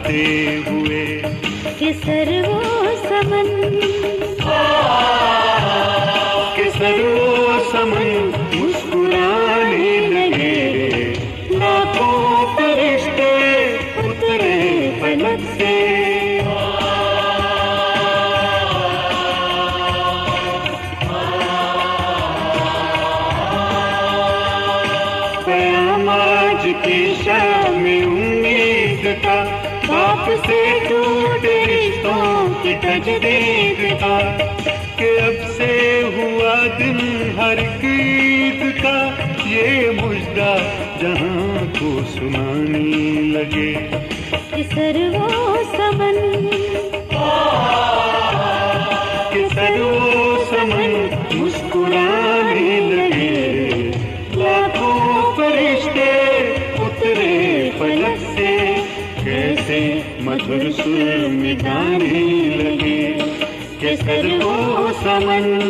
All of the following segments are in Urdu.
مٹھاتے ہوئے کہ سرو دن ہر عید کا یہ مجدہ جہاں کو سنانے لگے۔ سرو سمن۔ کہ سمن مسکرانے لگے۔ لاکھوں فرشتے اترے فلک سے۔ کیسے مدھر سر میں گانے لگے۔ کہ سرو سمن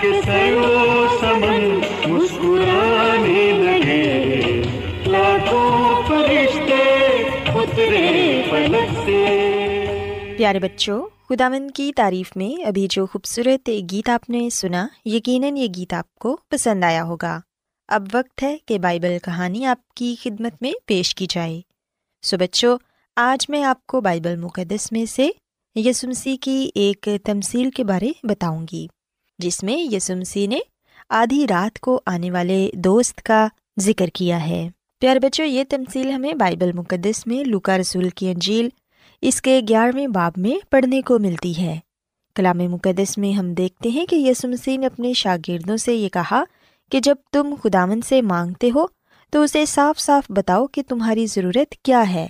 کہ سرو سمن مسکرانے لگے؟ لاکھوں فرشتے اترے فلک سے۔ پیارے بچوں، خداوند کی تعریف میں ابھی جو خوبصورت گیت آپ نے سنا، یقیناً یہ گیت آپ کو پسند آیا ہوگا۔ اب وقت ہے کہ بائبل کہانی آپ کی خدمت میں پیش کی جائے۔ سو بچوں آج میں آپ کو بائبل مقدس میں سے یسمسی کی ایک تمصیل کے بارے بتاؤں گی، جس میں یسمسی نے آدھی رات کو آنے والے دوست کا ذکر کیا ہے۔ پیارے بچوں، یہ تمصیل ہمیں بائبل مقدس میں لوکا رسول کی انجیل اس کے گیارہویں باب میں پڑھنے کو ملتی ہے۔ کلام مقدس میں ہم دیکھتے ہیں کہ یسو مسیح نے اپنے شاگردوں سے یہ کہا کہ جب تم خداون سے مانگتے ہو تو اسے صاف صاف بتاؤ کہ تمہاری ضرورت کیا ہے۔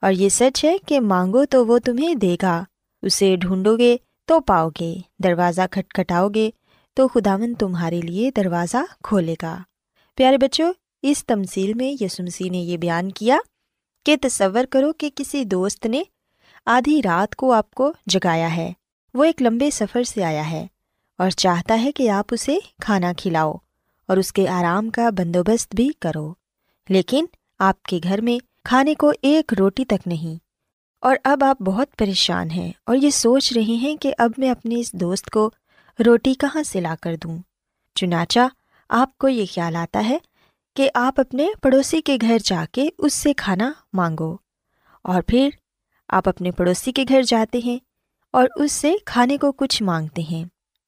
اور یہ سچ ہے کہ مانگو تو وہ تمہیں دے گا۔ اسے ڈھونڈو گے تو پاؤ گے دروازہ کھٹکھٹاؤ گے تو خداون تمہارے لیے دروازہ کھولے گا۔ پیارے بچوں، اس تمثیل میں یسو مسیح نے یہ بیان کیا کہ تصور کرو کہ کسی دوست نے آدھی رات کو آپ کو جگایا ہے۔ وہ ایک لمبے سفر سے آیا ہے اور چاہتا ہے کہ آپ اسے کھانا کھلاؤ اور اس کے آرام کا بندوبست بھی کرو۔ لیکن آپ کے گھر میں کھانے کو ایک روٹی تک نہیں۔ اور اب آپ بہت پریشان ہیں اور یہ سوچ رہے ہیں کہ اب میں اپنے اس دوست کو روٹی کہاں سے لا کر دوں۔ چنانچہ آپ کو یہ خیال آتا ہے کہ آپ اپنے پڑوسی کے گھر جا کے اس سے کھانا مانگو۔ اور پھر آپ اپنے پڑوسی کے گھر جاتے ہیں اور اس سے کھانے کو کچھ مانگتے ہیں۔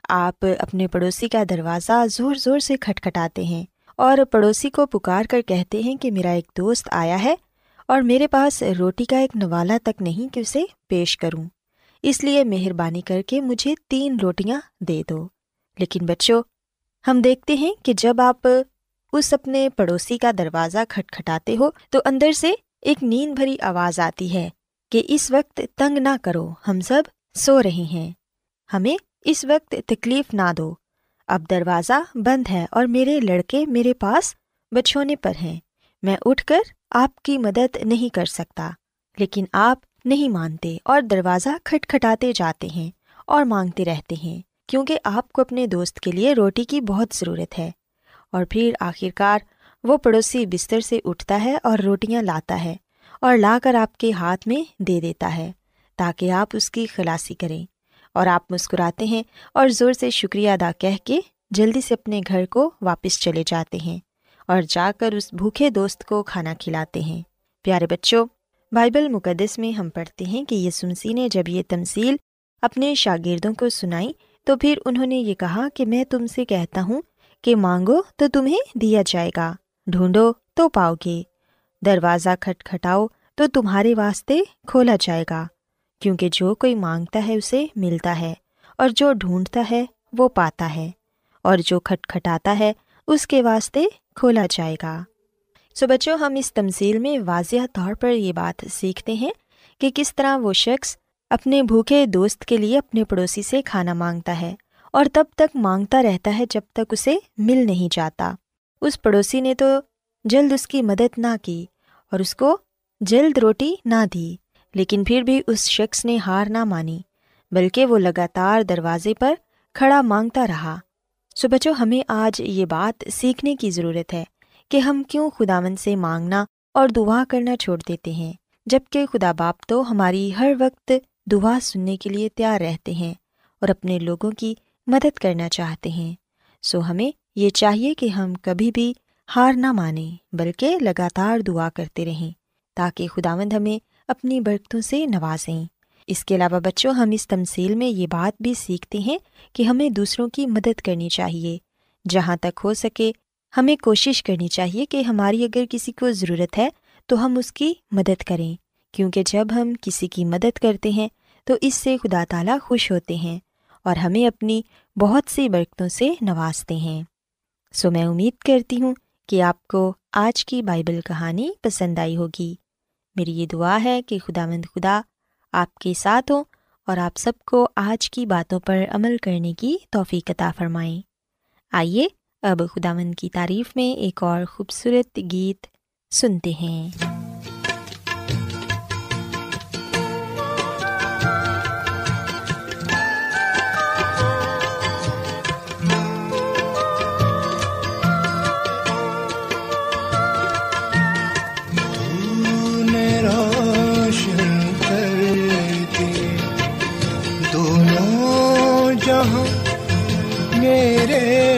آپ اپنے پڑوسی کا دروازہ زور زور سے کھٹکھٹاتے ہیں اور پڑوسی کو پکار کر کہتے ہیں کہ میرا ایک دوست آیا ہے۔ اور میرے پاس روٹی کا ایک نوالا تک نہیں کہ اسے پیش کروں۔ اس لیے مہربانی کر کے مجھے تین روٹیاں دے دو۔ لیکن بچوں، ہم دیکھتے ہیں کہ جب آپ اس اپنے پڑوسی کا دروازہ کھٹکھٹاتے ہو تو اندر سے ایک نیند بھری آواز آتی ہے کہ اس وقت تنگ نہ کرو، ہم سب سو رہے ہیں۔ ہمیں اس وقت تکلیف نہ دو۔ اب دروازہ بند ہے اور میرے لڑکے میرے پاس بچھونے پر ہیں۔ میں اٹھ کر آپ کی مدد نہیں کر سکتا، لیکن آپ نہیں مانتے اور دروازہ کھٹکھٹاتے جاتے ہیں اور مانگتے رہتے ہیں، کیونکہ آپ کو اپنے دوست کے لیے روٹی کی بہت ضرورت ہے۔ اور پھر آخر کار وہ پڑوسی بستر سے اٹھتا ہے اور روٹیاں لاتا ہے اور لا کر آپ کے ہاتھ میں دے دیتا ہے تاکہ آپ اس کی خلاصی کریں۔ اور آپ مسکراتے ہیں اور زور سے شکریہ ادا کہہ کے جلدی سے اپنے گھر کو واپس چلے جاتے ہیں۔ اور جا کر اس بھوکے دوست کو کھانا کھلاتے ہیں۔ پیارے بچوں، بائبل مقدس میں ہم پڑھتے ہیں کہ یسمسی نے جب یہ تمصیل اپنے شاگردوں کو سنائی، تو پھر انہوں نے یہ کہا کہ میں تم سے کہتا ہوں کہ مانگو تو تمہیں دیا جائے گا، ڈھونڈو تو پاؤ گے، دروازہ کھٹکھٹاؤ تو تمہارے واسطے کھولا جائے گا، کیونکہ جو کوئی مانگتا ہے اسے ملتا ہے، اور جو ڈھونڈتا ہے وہ پاتا ہے، اور جو کھٹکھٹاتا ہے اس کے واسطے کھولا جائے گا۔ سو بچوں، ہم اس تمزیل میں واضح طور پر یہ بات سیکھتے ہیں کہ کس طرح وہ شخص اپنے بھوکے دوست کے لیے اپنے پڑوسی سے کھانا مانگتا ہے اور تب تک مانگتا رہتا ہے جب تک اسے مل نہیں جاتا۔ اس پڑوسی نے تو جلد اس کی مدد نہ کی اور اس کو جلد روٹی نہ دی، لیکن پھر بھی اس شخص نے ہار نہ مانی، بلکہ وہ لگاتار دروازے پر کھڑا مانگتا رہا۔ سو بچوں ہمیں آج یہ بات سیکھنے کی ضرورت ہے کہ ہم کیوں خداون سے مانگنا اور دعا کرنا چھوڑ دیتے ہیں جبکہ خدا باپ تو ہماری ہر وقت دعا سننے کے لیے تیار رہتے ہیں اور اپنے لوگوں کی مدد کرنا چاہتے ہیں۔ سو ہمیں یہ چاہیے کہ ہم کبھی بھی ہار نہ مانیں، بلکہ لگاتار دعا کرتے رہیں تاکہ خداوند ہمیں اپنی برکتوں سے نوازیں۔ اس کے علاوہ بچوں، ہم اس تمصیل میں یہ بات بھی سیکھتے ہیں کہ ہمیں دوسروں کی مدد کرنی چاہیے۔ جہاں تک ہو سکے، ہمیں کوشش کرنی چاہیے کہ ہماری اگر کسی کو ضرورت ہے تو ہم اس کی مدد کریں۔ کیونکہ جب ہم کسی کی مدد کرتے ہیں تو اس سے خدا تعالیٰ خوش ہوتے ہیں اور ہمیں اپنی بہت سی برکتوں سے نوازتے ہیں۔ سو میں امید کرتی ہوں کہ آپ کو آج کی بائبل کہانی پسند آئی ہوگی۔ میری یہ دعا ہے کہ خدا مند خدا آپ کے ساتھ ہوں اور آپ سب کو آج کی باتوں پر عمل کرنے کی توفیق عطا فرمائیں۔ آئیے اب خدا مند کی تعریف میں ایک اور خوبصورت گیت سنتے ہیں۔ میرے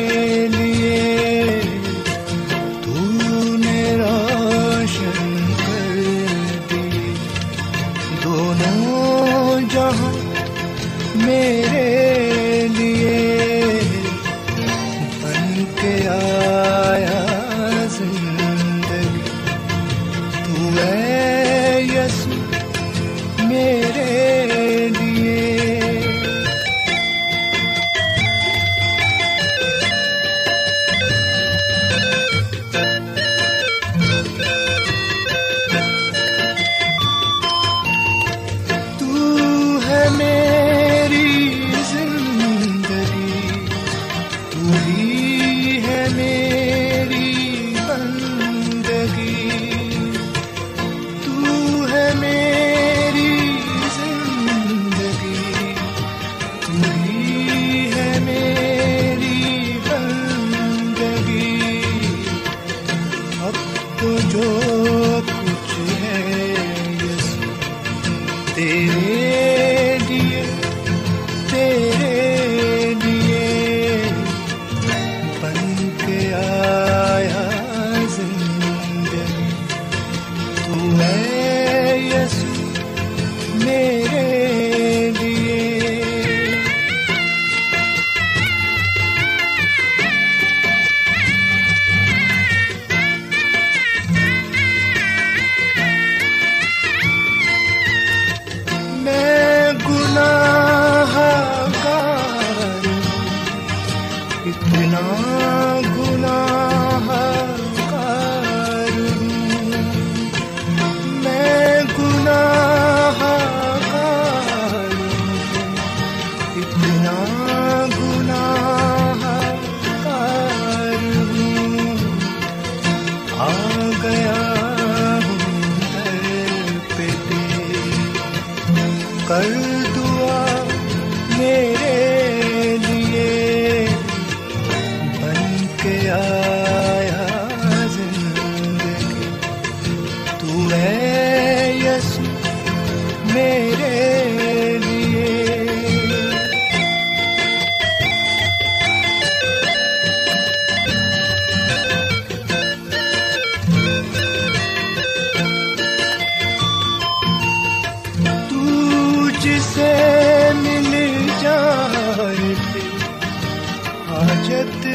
حاجت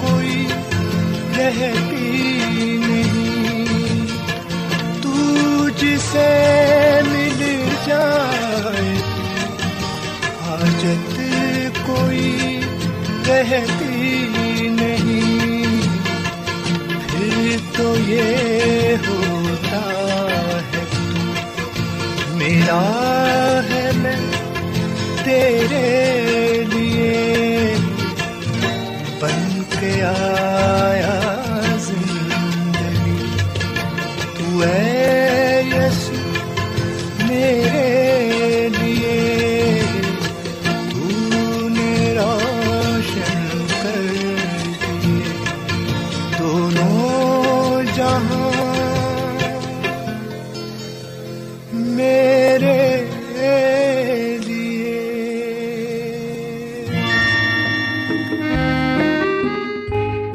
کوئی رہتی نہیں۔ تو جسے مل جائے حاجت کوئی رہتی نہیں۔ پھر تو یہ ہوتا ہے، میرا ہے میں تیرے گیا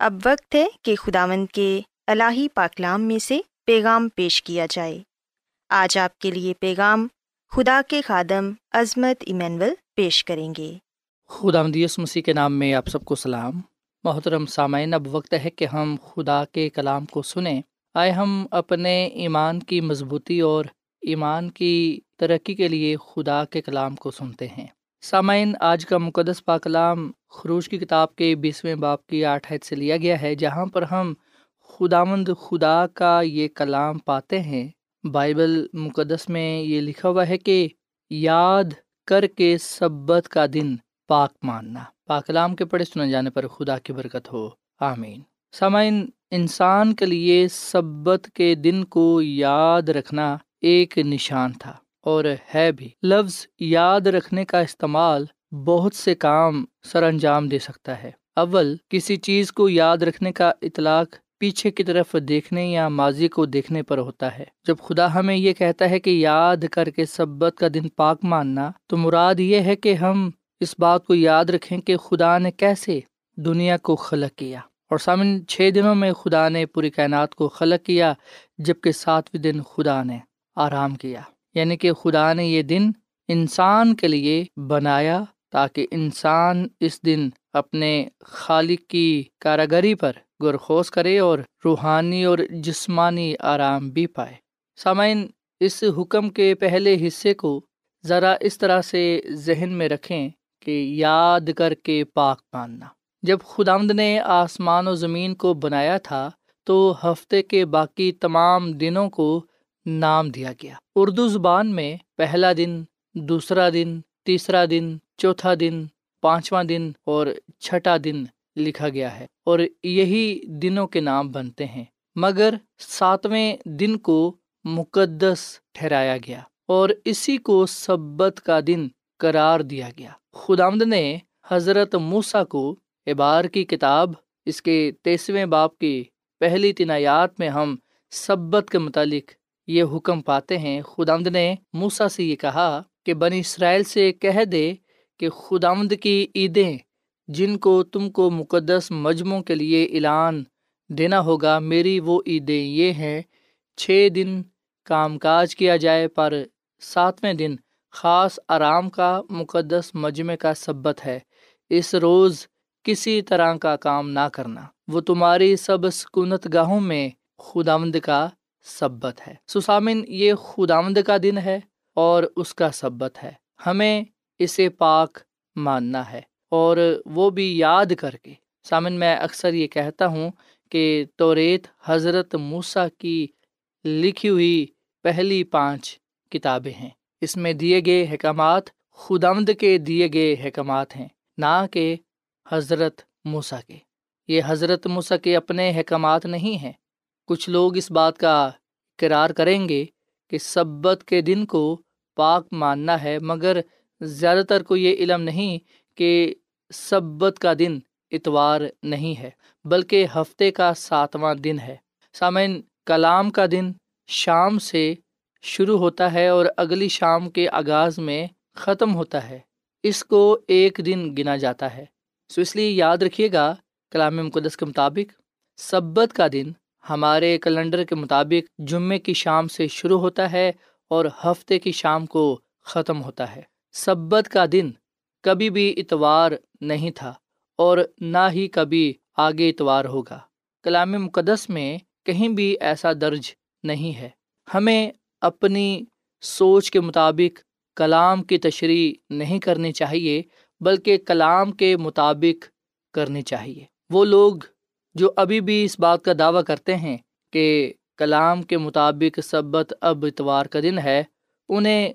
اب وقت ہے کہ خداون کے الہی پاکلام میں سے پیغام پیش کیا جائے۔ آج آپ کے لیے پیغام خدا کے خادم عظمت ایمینول پیش کریں گے۔ خدا مدیس مسیح کے نام میں آپ سب کو سلام۔ محترم سامعین، اب وقت ہے کہ ہم خدا کے کلام کو سنیں۔ آئے ہم اپنے ایمان کی مضبوطی اور ایمان کی ترقی کے لیے خدا کے کلام کو سنتے ہیں۔ سامعین، آج کا مقدس پاکلام خروش کی کتاب کے بیسویں باپ کی آٹھائد سے لیا گیا ہے، جہاں پر ہم خداوند خدا کا یہ کلام پاتے ہیں۔ بائبل مقدس میں یہ لکھا ہوا ہے کہ یاد کر کے سبت کا دن پاک ماننا۔ پاک کلام کے پڑھے سنے جانے پر خدا کی برکت ہو۔ آمین۔ سامعین، انسان کے لیے سبت کے دن کو یاد رکھنا ایک نشان تھا اور ہے بھی۔ لفظ یاد رکھنے کا استعمال بہت سے کام سر انجام دے سکتا ہے۔ اول، کسی چیز کو یاد رکھنے کا اطلاق پیچھے کی طرف دیکھنے یا ماضی کو دیکھنے پر ہوتا ہے۔ جب خدا ہمیں یہ کہتا ہے کہ یاد کر کے سبت کا دن پاک ماننا، تو مراد یہ ہے کہ ہم اس بات کو یاد رکھیں کہ خدا نے کیسے دنیا کو خلق کیا۔ اور سامن، چھ دنوں میں خدا نے پوری کائنات کو خلق کیا، جبکہ ساتویں دن خدا نے آرام کیا۔ یعنی کہ خدا نے یہ دن انسان کے لیے بنایا تاکہ انسان اس دن اپنے خالق کی کاراگری پر گرخوز کرے اور روحانی اور جسمانی آرام بھی پائے۔ سامعین، اس حکم کے پہلے حصے کو ذرا اس طرح سے ذہن میں رکھیں کہ یاد کر کے پاک ماننا۔ جب خدامد نے آسمان و زمین کو بنایا تھا، تو ہفتے کے باقی تمام دنوں کو نام دیا گیا۔ اردو زبان میں پہلا دن، دوسرا دن تیسرا دن، چوتھا دن، پانچواں دن اور چھٹا دن لکھا گیا ہے اور یہی دنوں کے نام بنتے ہیں۔ مگر ساتویں دن کو مقدس ٹھہرایا گیا اور اسی کو سبت کا دن قرار دیا گیا۔ خدامد نے حضرت موسا کو ابار کی کتاب، اس کے تیسویں باپ کی پہلی تنایات میں ہم سبت کے متعلق یہ حکم پاتے ہیں۔ خدامد نے موسا سے یہ کہا کہ بنی اسرائیل سے کہہ دے کہ خدامد کی عیدیں جن کو تم کو مقدس مجموعوں کے لیے اعلان دینا ہوگا، میری وہ عیدیں یہ ہیں، چھ دن کام کاج کیا جائے پر ساتویں دن خاص آرام کا مقدس مجمع کا سبت ہے، اس روز کسی طرح کا کام نہ کرنا۔ وہ تمہاری سب سکونت گاہوں میں خداوند کا سبت ہے۔ سسامن یہ خداوند کا دن ہے۔ اور اس کا سبت ہے۔ ہمیں اسے پاک ماننا ہے۔ اور وہ بھی یاد کر کے۔ سامن، میں اکثر یہ کہتا ہوں کہ توریت حضرت موسیٰ کی لکھی ہوئی پہلی پانچ کتابیں ہیں۔ اس میں دیے گئے احکامات خدمد کے دیے گئے احکامات ہیں، نہ کہ حضرت موسیٰ کے۔ یہ حضرت موسیٰ کے اپنے احکامات نہیں ہیں۔ کچھ لوگ اس بات کا کرار کریں گے کہ سبت کے دن کو پاک ماننا ہے، مگر زیادہ تر کو یہ علم نہیں کہ سبت کا دن اتوار نہیں ہے، بلکہ ہفتے کا ساتواں دن ہے۔ سامعین، کلام کا دن شام سے شروع ہوتا ہے اور اگلی شام کے آغاز میں ختم ہوتا ہے۔ اس کو ایک دن گنا جاتا ہے۔ سو اس لیے یاد رکھیے گا کلام مقدس کے مطابق، سبت کا دن ہمارے کیلنڈر کے مطابق جمعے کی شام سے شروع ہوتا ہے اور ہفتے کی شام کو ختم ہوتا ہے۔ سبت کا دن کبھی بھی اتوار نہیں تھا اور نہ ہی کبھی آگے اتوار ہوگا۔ کلام مقدس میں کہیں بھی ایسا درج نہیں ہے۔ ہمیں اپنی سوچ کے مطابق کلام کی تشریح نہیں کرنی چاہیے، بلکہ کلام کے مطابق کرنی چاہیے۔ وہ لوگ جو ابھی بھی اس بات کا دعویٰ کرتے ہیں کہ کلام کے مطابق سبت اب اتوار کا دن ہے، انہیں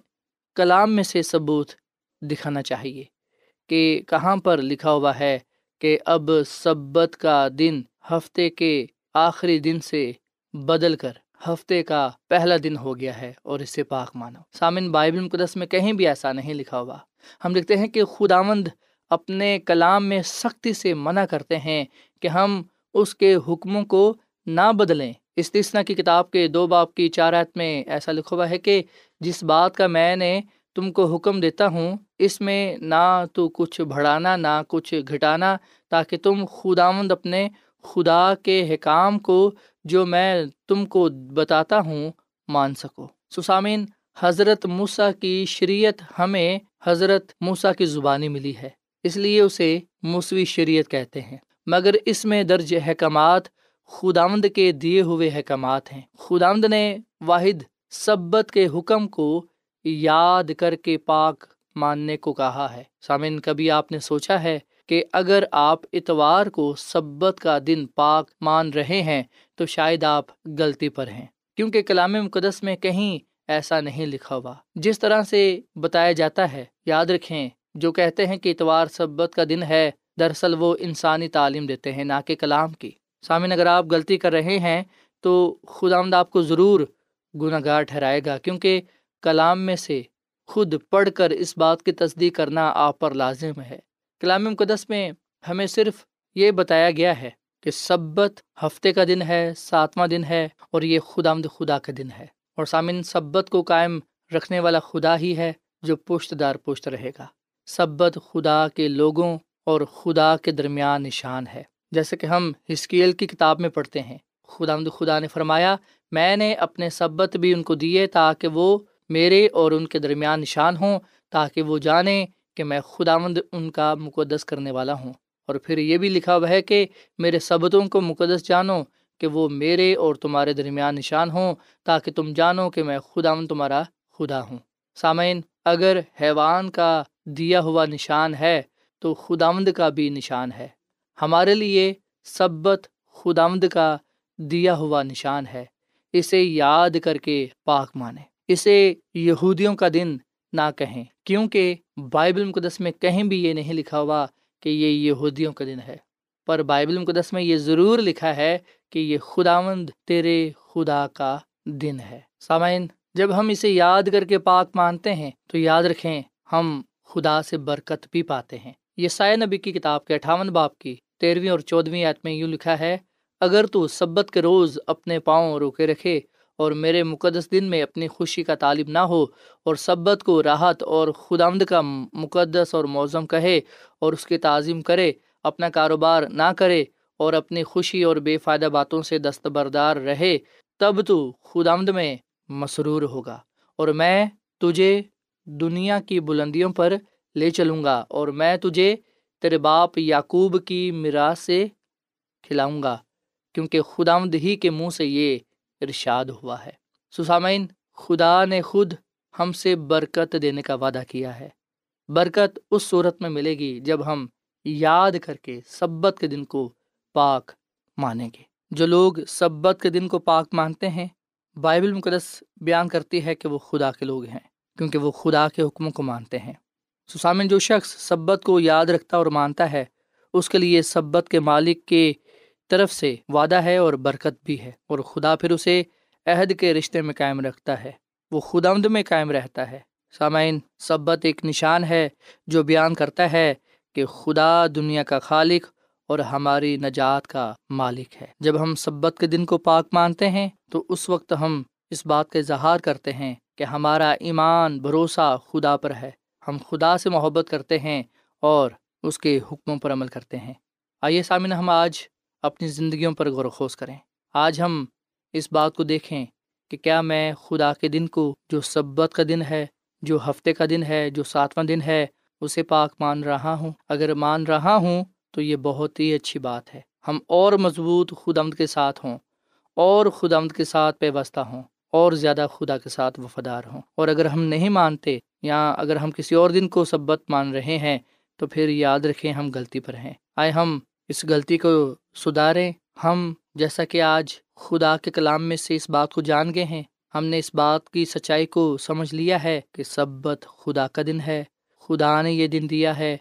کلام میں سے ثبوت دکھانا چاہیے کہ کہاں پر لکھا ہوا ہے کہ اب سبت کا دن ہفتے کے آخری دن سے بدل کر ہفتے کا پہلا دن ہو گیا ہے اور اسے پاک مانو۔ سامن بائبل مقدس میں کہیں بھی ایسا نہیں لکھا ہوا۔ ہم لکھتے ہیں کہ خداوند اپنے کلام میں سختی سے منع کرتے ہیں کہ ہم اس کے حکموں کو نہ بدلیں۔ استثنا کی کتاب کے دو باپ کی چارت میں ایسا لکھا ہوا ہے کہ جس بات کا میں نے تم کو حکم دیتا ہوں، اس میں نہ تو کچھ بڑھانا، نہ کچھ گھٹانا، تاکہ تم خداوند اپنے خدا کے حکام کو جو میں تم کو بتاتا ہوں مان سکو۔ سسامین حضرت موسیٰ کی شریعت ہمیں حضرت موسیٰ کی زبانی ملی ہے، اس لیے اسے موسوی شریعت کہتے ہیں۔ مگر اس میں درج احکامات خداوند کے دیے ہوئے احکامات ہیں۔ خداوند نے واحد سبت کے حکم کو یاد کر کے پاک ماننے کو کہا ہے۔ سامن کبھی آپ نے سوچا ہے کہ اگر آپ اتوار کو سبت کا دن پاک مان رہے ہیں تو شاید آپ غلطی پر ہیں۔ کیونکہ کلام مقدس میں کہیں ایسا نہیں لکھا ہوا۔ جس طرح سے بتایا جاتا ہے، یاد رکھیں، جو کہتے ہیں کہ اتوار سبت کا دن ہے، دراصل وہ انسانی تعلیم دیتے ہیں، نہ کہ کلام کی۔ سامن اگر آپ غلطی کر رہے ہیں تو خدا آمد آپ کو ضرور گناہ گار ٹھہرائے گا، کیونکہ کلام میں سے خود پڑھ کر اس بات کی تصدیق کرنا آپ پر لازم ہے۔ کلام مقدس میں ہمیں صرف یہ بتایا گیا ہے کہ سبت ہفتے کا دن ہے، ساتواں دن ہے اور یہ خدا آمد خدا کا دن ہے۔ اور سامن سبت کو قائم رکھنے والا خدا ہی ہے جو پشت دار پشت رہے گا۔ سبت خدا کے لوگوں اور خدا کے درمیان نشان ہے۔ جیسے کہ ہم ہسکیل کی کتاب میں پڑھتے ہیں۔ خدا خدا نے فرمایا، میں نے اپنے سبت بھی ان کو دیے تاکہ وہ میرے اور ان کے درمیان نشان ہوں، تاکہ وہ جانیں کہ میں خداوند ان کا مقدس کرنے والا ہوں۔ اور پھر یہ بھی لکھا ہوا ہے کہ میرے سبتوں کو مقدس جانو کہ وہ میرے اور تمہارے درمیان نشان ہوں، تاکہ تم جانو کہ میں خداوند تمہارا خدا ہوں۔ سامعین، اگر حیوان کا دیا ہوا نشان ہے، تو خداوند کا بھی نشان ہے۔ ہمارے لیے سبت خداوند کا دیا ہوا نشان ہے۔ اسے یاد کر کے پاک مانے۔ اسے یہودیوں کا دن نہ کہیں، کیونکہ بائبل مقدس میں کہیں بھی یہ نہیں لکھا ہوا کہ یہ یہودیوں کا دن ہے۔ پر بائبل مقدس میں یہ ضرور لکھا ہے کہ یہ خداوند تیرے خدا کا دن ہے۔ سامعین، جب ہم اسے یاد کر کے پاک مانتے ہیں، تو یاد رکھیں، ہم خدا سے برکت بھی پاتے ہیں۔ یہ سائے نبی کی کتاب کے اٹھاون باپ کی تیرہویں اور چودھویں آیت میں یوں لکھا ہے، اگر تو سبت کے روز اپنے پاؤں روکے رکھے اور میرے مقدس دن میں اپنی خوشی کا طالب نہ ہو اور سبت کو راحت اور خدامد کا مقدس اور موزم کہے اور اس کی تعظیم کرے، اپنا کاروبار نہ کرے اور اپنی خوشی اور بے فائدہ باتوں سے دستبردار رہے، تب تو خدامد میں مسرور ہوگا اور میں تجھے دنیا کی بلندیوں پر لے چلوں گا اور میں تجھے تیرے باپ یعقوب کی میراث سے کھلاؤں گا، کیونکہ خدامد ہی کے منہ سے یہ ارشاد ہوا ہے۔ سسامین خدا نے خود ہم سے برکت دینے کا وعدہ کیا ہے۔ برکت اس صورت میں ملے گی جب ہم یاد کر کے سبت کے دن کو پاک مانیں گے۔ جو لوگ سبت کے دن کو پاک مانتے ہیں، بائبل مقدس بیان کرتی ہے کہ وہ خدا کے لوگ ہیں، کیونکہ وہ خدا کے حکموں کو مانتے ہیں۔ سسامن جو شخص سبت کو یاد رکھتا اور مانتا ہے، اس کے لیے سبت کے مالک کے طرف سے وعدہ ہے اور برکت بھی ہے، اور خدا پھر اسے عہد کے رشتے میں قائم رکھتا ہے۔ وہ خدا آمد میں قائم رہتا ہے۔ سامعین، سبت ایک نشان ہے جو بیان کرتا ہے کہ خدا دنیا کا خالق اور ہماری نجات کا مالک ہے۔ جب ہم سبت کے دن کو پاک مانتے ہیں، تو اس وقت ہم اس بات کا اظہار کرتے ہیں کہ ہمارا ایمان بھروسہ خدا پر ہے۔ ہم خدا سے محبت کرتے ہیں اور اس کے حکموں پر عمل کرتے ہیں۔ آئیے سامن ہم آج اپنی زندگیوں پر غور و خوص کریں۔ آج ہم اس بات کو دیکھیں کہ کیا میں خدا کے دن کو، جو سبت کا دن ہے، جو ہفتے کا دن ہے، جو ساتواں دن ہے، اسے پاک مان رہا ہوں۔ اگر مان رہا ہوں تو یہ بہت ہی اچھی بات ہے۔ ہم اور مضبوط خود آمد کے ساتھ ہوں اور خود آمد کے ساتھ پیوستہ ہوں۔ اور زیادہ خدا کے ساتھ وفادار ہوں۔ اور اگر ہم نہیں مانتے یا اگر ہم کسی اور دن کو سبت مان رہے ہیں، تو پھر یاد رکھیں ہم غلطی پر ہیں۔ آئے ہم اس غلطی کو سدھاریں۔ ہم جیسا کہ آج خدا کے کلام میں سے اس بات کو جان گئے ہیں۔ ہم نے اس بات کی سچائی کو سمجھ لیا ہے کہ سبت خدا کا دن ہے۔ خدا نے یہ دن دیا ہے۔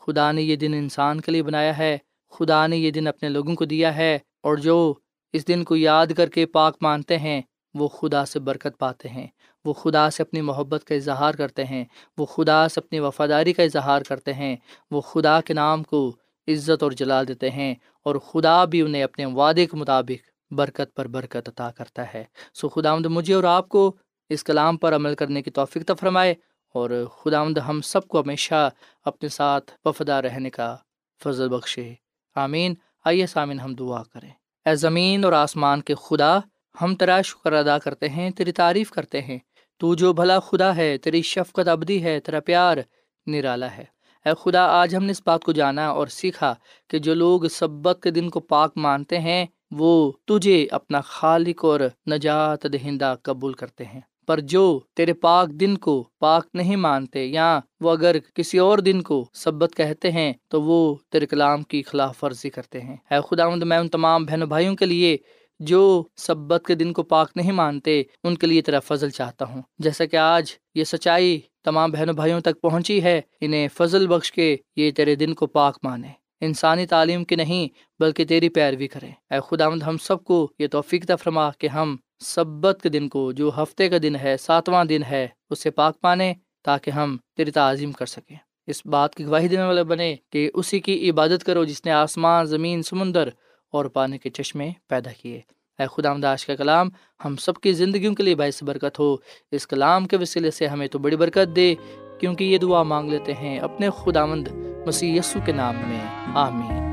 خدا نے یہ دن انسان کے لیے بنایا ہے۔ خدا نے یہ دن اپنے لوگوں کو دیا ہے۔ اور جو اس دن کو یاد کر کے پاک مانتے ہیں وہ خدا سے برکت پاتے ہیں، وہ خدا سے اپنی محبت کا اظہار کرتے ہیں، وہ خدا سے اپنی وفاداری کا اظہار کرتے ہیں، وہ خدا کے نام کو عزت اور جلال دیتے ہیں اور خدا بھی انہیں اپنے وعدے کے مطابق برکت پر برکت عطا کرتا ہے۔ سو خدا آمد مجھے اور آپ کو اس کلام پر عمل کرنے کی توفیق فرمائے اور خدا آمد ہم سب کو ہمیشہ اپنے ساتھ وفدا رہنے کا فضل بخشے۔ آمین۔ آئیے سامن ہم دعا کریں۔ اے زمین اور آسمان کے خدا ہم تیرا شکر ادا کرتے ہیں، تیری تعریف کرتے ہیں۔ تو جو بھلا خدا ہے، تیری شفقت ابدی ہے، تیرا پیار نرالا ہے۔ اے خدا، آج ہم نے اس بات کو جانا اور سیکھا کہ جو لوگ سبق کے دن کو پاک مانتے ہیں، وہ تجھے اپنا خالق اور نجات دہندہ قبول کرتے ہیں۔ پر جو تیرے پاک دن کو پاک نہیں مانتے یا وہ اگر کسی اور دن کو سبت کہتے ہیں، تو وہ تیرے کلام کی خلاف ورزی کرتے ہیں۔ اے خدا میں ان تمام بہن بھائیوں کے لیے جو سبت کے دن کو پاک نہیں مانتے، ان کے لیے تیرا فضل چاہتا ہوں۔ جیسا کہ آج یہ سچائی تمام بہنوں بھائیوں تک پہنچی ہے، انہیں فضل بخش کے یہ تیرے دن کو پاک مانے۔ انسانی تعلیم کی نہیں، بلکہ تیری پیروی کرے۔ اے خدا ہم سب کو یہ توفیق فرما کہ ہم سبت کے دن کو، جو ہفتے کا دن ہے، ساتواں دن ہے، اسے پاک مانے تاکہ ہم تیری تعظیم کر سکیں۔ اس بات کی گواہی دینے والے بنے کہ اسی کی عبادت کرو جس نے آسمان، زمین، سمندر اور پانی کے چشمے پیدا کیے۔ اے خدا آمداش کا کلام ہم سب کی زندگیوں کے لیے باعث برکت ہو۔ اس کلام کے وسیلے سے ہمیں تو بڑی برکت دے، کیونکہ یہ دعا مانگ لیتے ہیں اپنے خداوند مسیح یسو کے نام میں۔ آمین۔